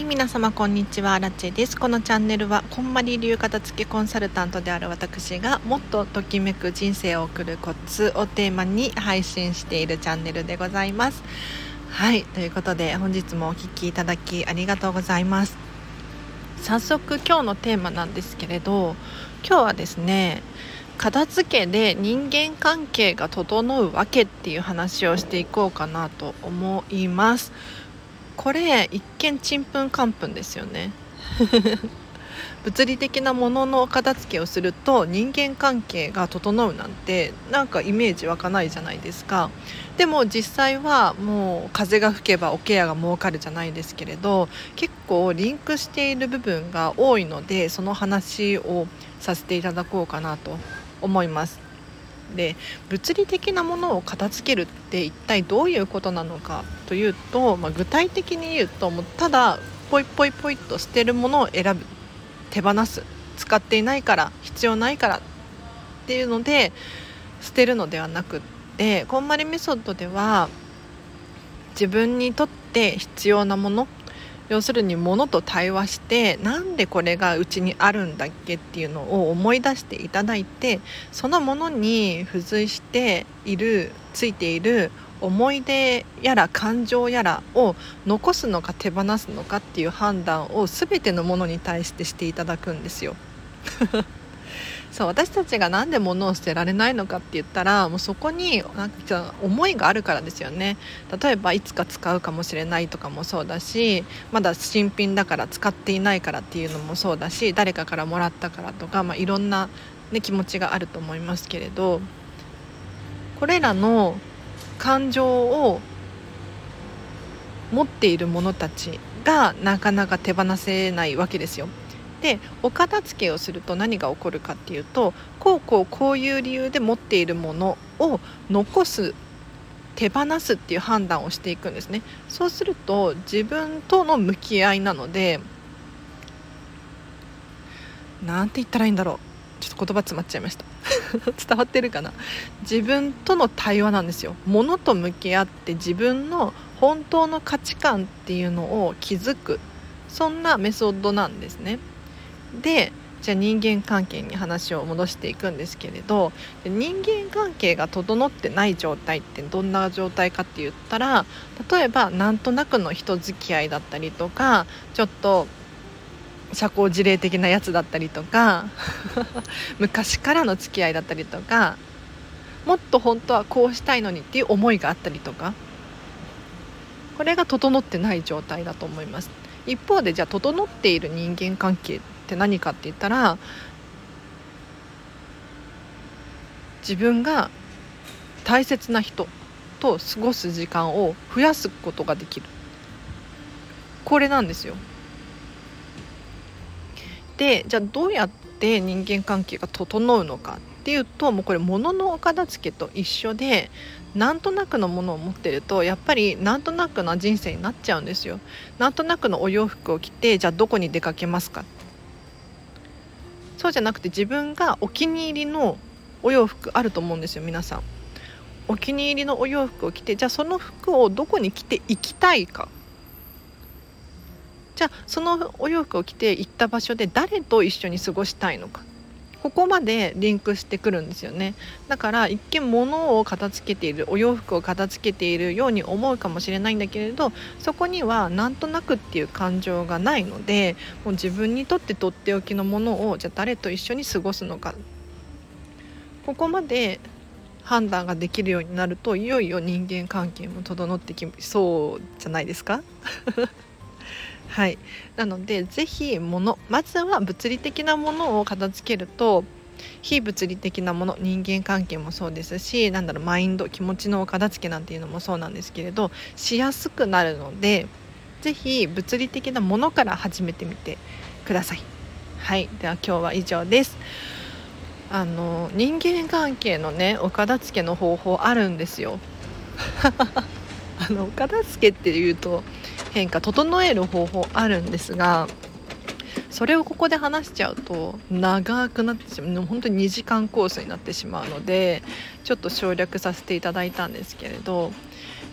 はい皆様こんにちは。ラチェです。このチャンネルはこんまり流片付けコンサルタントである私がもっとときめく人生を送るコツをテーマに配信しているチャンネルでございます。はいということで本日もお聴きいただきありがとうございます。早速今日のテーマなんですけれど今日はですね片付けで人間関係が整うわけっていう話をしていこうかなと思います。これ一見ちんぷんかんぷんですよね。物理的なものの片付けをすると人間関係が整うなんてなんかイメージ湧かないじゃないですか。でも実際はもう風が吹けばおケアが儲かるじゃないですけれど結構リンクしている部分が多いのでその話をさせていただこうかなと思います。で物理的なものを片付けるって一体どういうことなのかというと、まあ、具体的に言うともうただポイポイポイと捨てるものを選ぶ。手放す。使っていないから必要ないから。っていうので捨てるのではなくってこんまりメソッドでは自分にとって必要なもの要するに物と対話してなんでこれがうちにあるんだっけっていうのを思い出していただいてそのものに付随しているついている思い出やら感情やらを残すのか手放すのかっていう判断を全てのものに対してしていただくんですよ。そう私たちが何で物を捨てられないのかって言ったらもうそこになんか思いがあるからですよね例えばいつか使うかもしれないとかもそうだしまだ新品だから使っていないからっていうのもそうだし誰かからもらったからとか、まあ、いろんな、ね、気持ちがあると思いますけれどこれらの感情を持っている者たちがなかなか手放せないわけですよ。でお片付けをすると何が起こるかっていうとこうこうこういう理由で持っているものを残す手放すっていう判断をしていくんですね。そうすると自分との向き合いなので何て言ったらいいんだろう。ちょっと言葉詰まっちゃいました。伝わってるかな。自分との対話なんですよ。物と向き合って自分の本当の価値観っていうのを気づく。そんなメソッドなんですね。でじゃあ人間関係に話を戻していくんですけれど人間関係が整ってない状態ってどんな状態かって言ったら例えばなんとなくの人付き合いだったりとかちょっと社交辞令的なやつだったりとか 昔からの付き合いだったりとかもっと本当はこうしたいのにっていう思いがあったりとかこれが整ってない状態だと思います。一方でじゃあ整っている人間関係って何かって言ったら自分が大切な人と過ごす時間を増やすことができるこれなんですよ。でじゃあどうやって人間関係が整うのかっていうともうこれ物のお片付けと一緒でなんとなくのものを持ってるとやっぱりなんとなくな人生になっちゃうんですよ。なんとなくのお洋服を着てじゃあどこに出かけますかそうじゃなくて自分がお気に入りのお洋服あると思うんですよ皆さん。お気に入りのお洋服を着てじゃあその服をどこに着て行きたいか。じゃあそのお洋服を着て行った場所で誰と一緒に過ごしたいのか。ここまでリンクしてくるんですよね。だから一見物を片付けているお洋服を片付けているように思うかもしれないんだけれどそこにはなんとなくっていう感情がないのでもう自分にとってとっておきのものをじゃあ誰と一緒に過ごすのか。ここまで判断ができるようになるといよいよ人間関係も整ってきそうじゃないですか？はいなので是非物まずは物理的なものを片付けると非物理的なもの人間関係もそうですしなんだろうマインド気持ちのお片付けなんていうのもそうなんですけれどしやすくなるので是非物理的なものから始めてみてください。はいでは今日は以上です。あの人間関係のねお片付けの方法あるんですよ。あのお片付けっていうと変化整える方法あるんですがそれをここで話しちゃうと長くなってしまう。本当に2時間コースになってしまうのでちょっと省略させていただいたんですけれど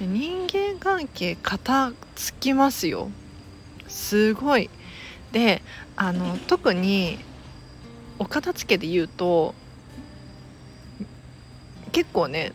人間関係片付きますよ。すごい。であの特にお片付けで言うと結構ね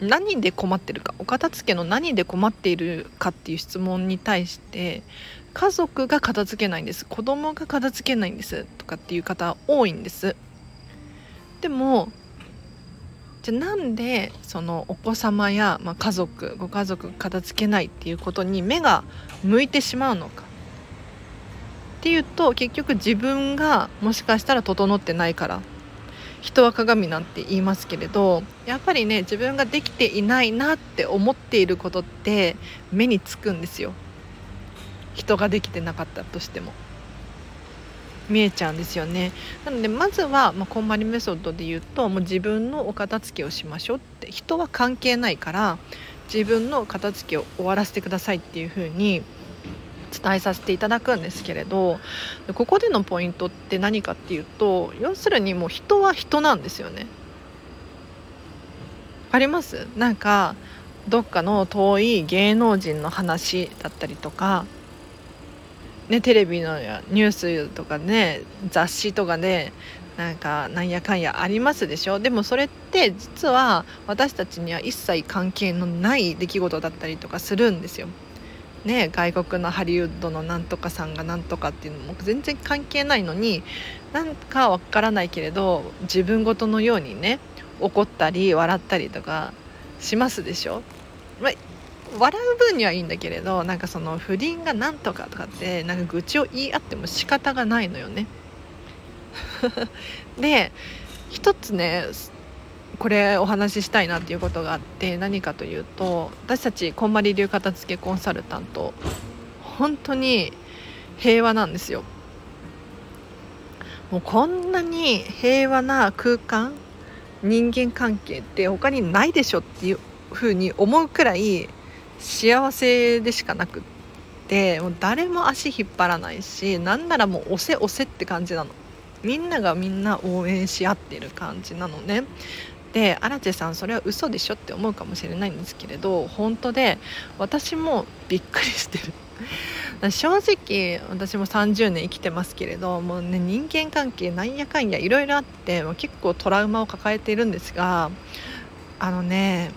何で困ってるかお片付けの何で困っているかっていう質問に対して家族が片付けないんです子供が片付けないんですとかっていう方多いんです。でもじゃあなんでそのお子様や、まあ、家族ご家族片付けないっていうことに目が向いてしまうのか。っていうと結局自分がもしかしたら整ってないから人は鏡なんて言いますけれどやっぱりね自分ができていないなって思っていることって目につくんですよ。人ができてなかったとしても。見えちゃうんですよね。なのでまずは、まあ、こんまりメソッドで言うともう自分のお片付けをしましょうって。人は関係ないから自分の片付けを終わらせてくださいっていうふうに伝えさせていただくんですけれどここでのポイントって何かっていうと要するにもう人は人なんですよね。あります？なんかどっかの遠い芸能人の話だったりとか、ね、テレビのニュースとかね雑誌とかでなんかなんやかんやありますでしょ？でもそれって実は私たちには一切関係のない出来事だったりとかするんですよ。ね、外国のハリウッドのなんとかさんがなんとかっていうのも全然関係ないのになんかわからないけれど自分ごとのようにね怒ったり笑ったりとかしますでしょ、まあ、笑う分にはいいんだけれどなんかその不倫がなんとかとかってなんか愚痴を言い合っても仕方がないのよね。で一つねこれお話ししたいなっていうことがあって何かというと私たちこんまり流片付けコンサルタント本当に平和なんですよ。もうこんなに平和な空間人間関係って他にないでしょっていうふうに思うくらい幸せでしかなくってもう誰も足引っ張らないしなんならもう押せ押せって感じなの。みんながみんな応援し合ってる感じなのね。で荒地さんそれは嘘でしょって思うかもしれないんですけれど本当で私もびっくりしてる。正直私も30年生きてますけれどもうね人間関係なんやかんやいろいろあって結構トラウマを抱えているんですがあのね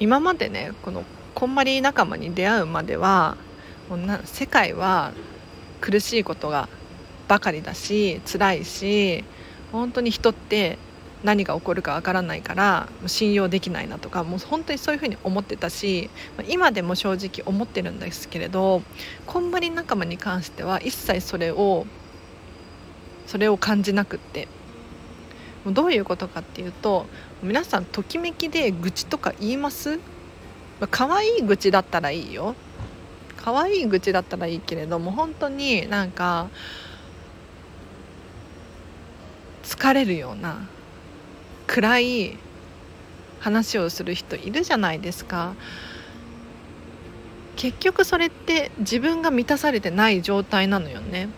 今までねこのこんまり仲間に出会うまではもうな世界は苦しいことがばかりだし辛いし本当に人って何が起こるかわからないから信用できないなとかもう本当にそういうふうに思ってたし今でも正直思ってるんですけれどこんまり仲間に関しては一切それをそれを感じなくってどういうことかっていうと皆さんときめきで愚痴とか言います？可愛い愚痴だったらいいよ。可愛い愚痴だったらいいけれども本当になんか疲れるような暗い話をする人いるじゃないですか。結局それって自分が満たされてない状態なのよね。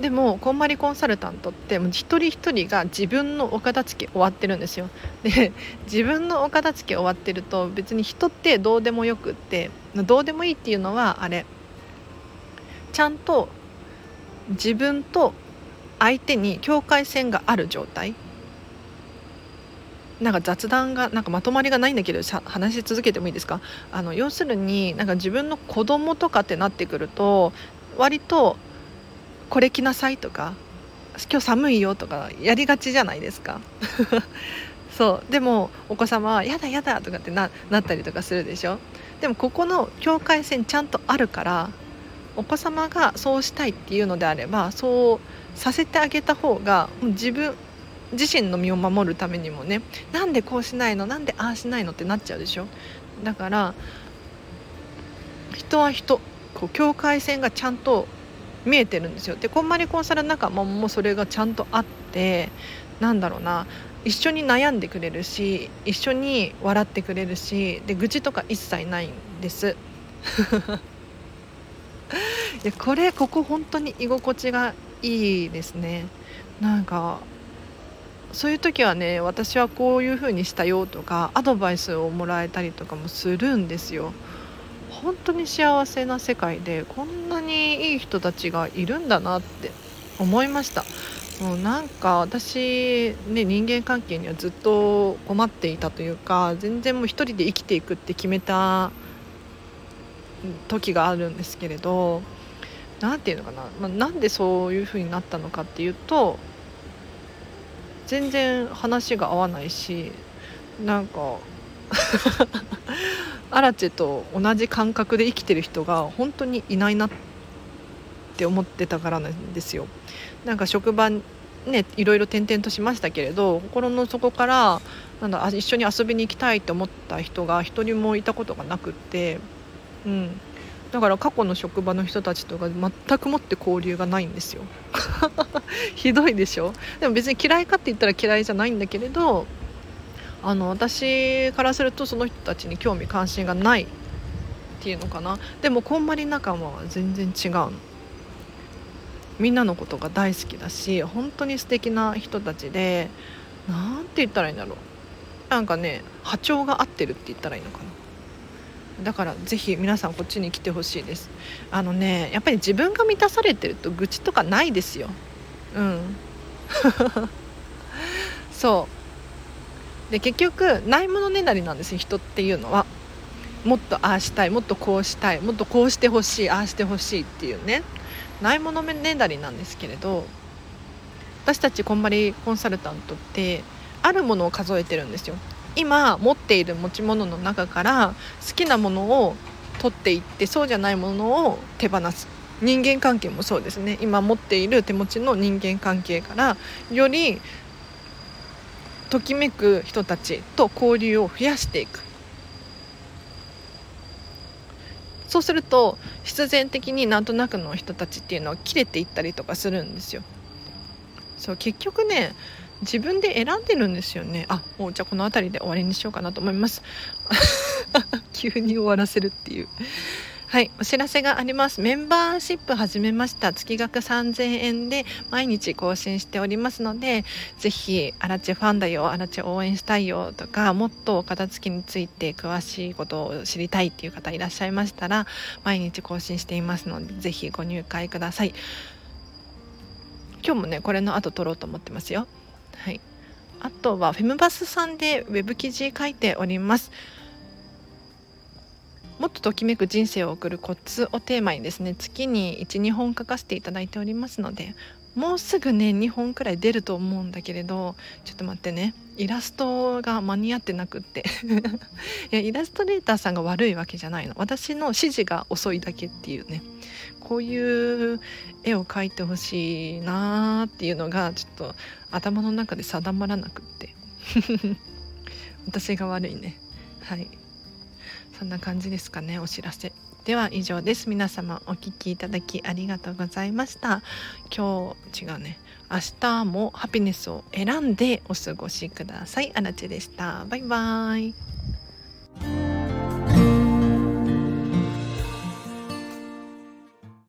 でもこんまりコンサルタントってもう一人一人が自分のお片付け終わってるんですよ。で自分のお片付け終わってると別に人ってどうでもよくってどうでもいいっていうのはあれ。ちゃんと自分と相手に境界線がある状態。なんか雑談がなんかまとまりがないんだけど話し続けてもいいですか？あの要するになんか自分の子供とかってなってくると割とこれ着なさいとか今日寒いよとかやりがちじゃないですか？そう。でもお子様は「やだやだ」とかってななったりとかするでしょ？でもここの境界線ちゃんとあるからお子様がそうしたいっていうのであればそうさせてあげた方が自分自身の身を守るためにもねなんでこうしないのなんでああしないのってなっちゃうでしょ。だから人は人こう境界線がちゃんと見えてるんですよ。でこんまりコンサル仲間もそれがちゃんとあってなんだろうな一緒に悩んでくれるし一緒に笑ってくれるしで愚痴とか一切ないんです。でこれここ本当に居心地がいいですねなんかそういう時はね私はこういう風にしたよとかアドバイスをもらえたりとかもするんですよ。本当に幸せな世界でこんなにいい人たちがいるんだなって思いましたもうなんか私ね人間関係にはずっと困っていたというか全然もう一人で生きていくって決めた時があるんですけれど何て言うのかな、まあ、なんでそういう風になったのかっていうと全然話が合わないしなんか アラチェと同じ感覚で生きてる人が本当にいないなって思ってたからなんですよ。なんか職場ねいろいろ転々としましたけれど心の底からなんだ一緒に遊びに行きたいと思った人が一人もいたことがなくって、うん、だから過去の職場の人たちとか全くもって交流がないんですよ。ひどいでしょ？でも別に嫌いかって言ったら嫌いじゃないんだけれどあの私からするとその人たちに興味関心がないっていうのかな。でもこんまり仲間は全然違うの。みんなのことが大好きだし本当に素敵な人たちで何て言ったらいいんだろう。なんかね波長が合ってるって言ったらいいのかな。だからぜひ皆さんこっちに来てほしいです。あのねやっぱり自分が満たされてると愚痴とかないですよ。うん。そう。で結局ないものねだりなんですよ人っていうのは。もっとああしたいもっとこうしたいもっとこうしてほしいああしてほしいっていうね。ないものねだりなんですけれど私たちこんまりコンサルタントってあるものを数えてるんですよ。今持っている持ち物の中から好きなものを取っていってそうじゃないものを手放す。人間関係もそうですね。今持っている手持ちの人間関係からよりときめく人たちと交流を増やしていく。そうすると必然的になんとなくの人たちっていうのは切れていったりとかするんですよ。そう結局ね自分で選んでるんですよねあもうじゃあこの辺りで終わりにしようかなと思います 急に終わらせるっていうはい、お知らせがあります。メンバーシップ始めました。月額3000円で毎日更新しておりますので、ぜひ、アラチファンだよ、アラチ応援したいよとか、もっとお片付けについて詳しいことを知りたいっていう方いらっしゃいましたら、毎日更新していますので、ぜひご入会ください。今日もね、これの後撮ろうと思ってますよ。はい。あとは、フェムバスさんでウェブ記事書いております。もっとときめく人生を送るコツをテーマにですね月に12本書かせていただいておりますのでもうすぐね2本くらい出ると思うんだけれどちょっと待ってね。イラストが間に合ってなくって。いやイラストレーターさんが悪いわけじゃないの。私の指示が遅いだけっていうね。こういう絵を描いてほしいなーっていうのがちょっと頭の中で定まらなくって。私が悪いね。はい。そんな感じですかねお知らせ。では以上です。皆様お聴きいただきありがとうございました。今日違うね。明日もハピネスを選んでお過ごしください。あらちでした。バイバーイ。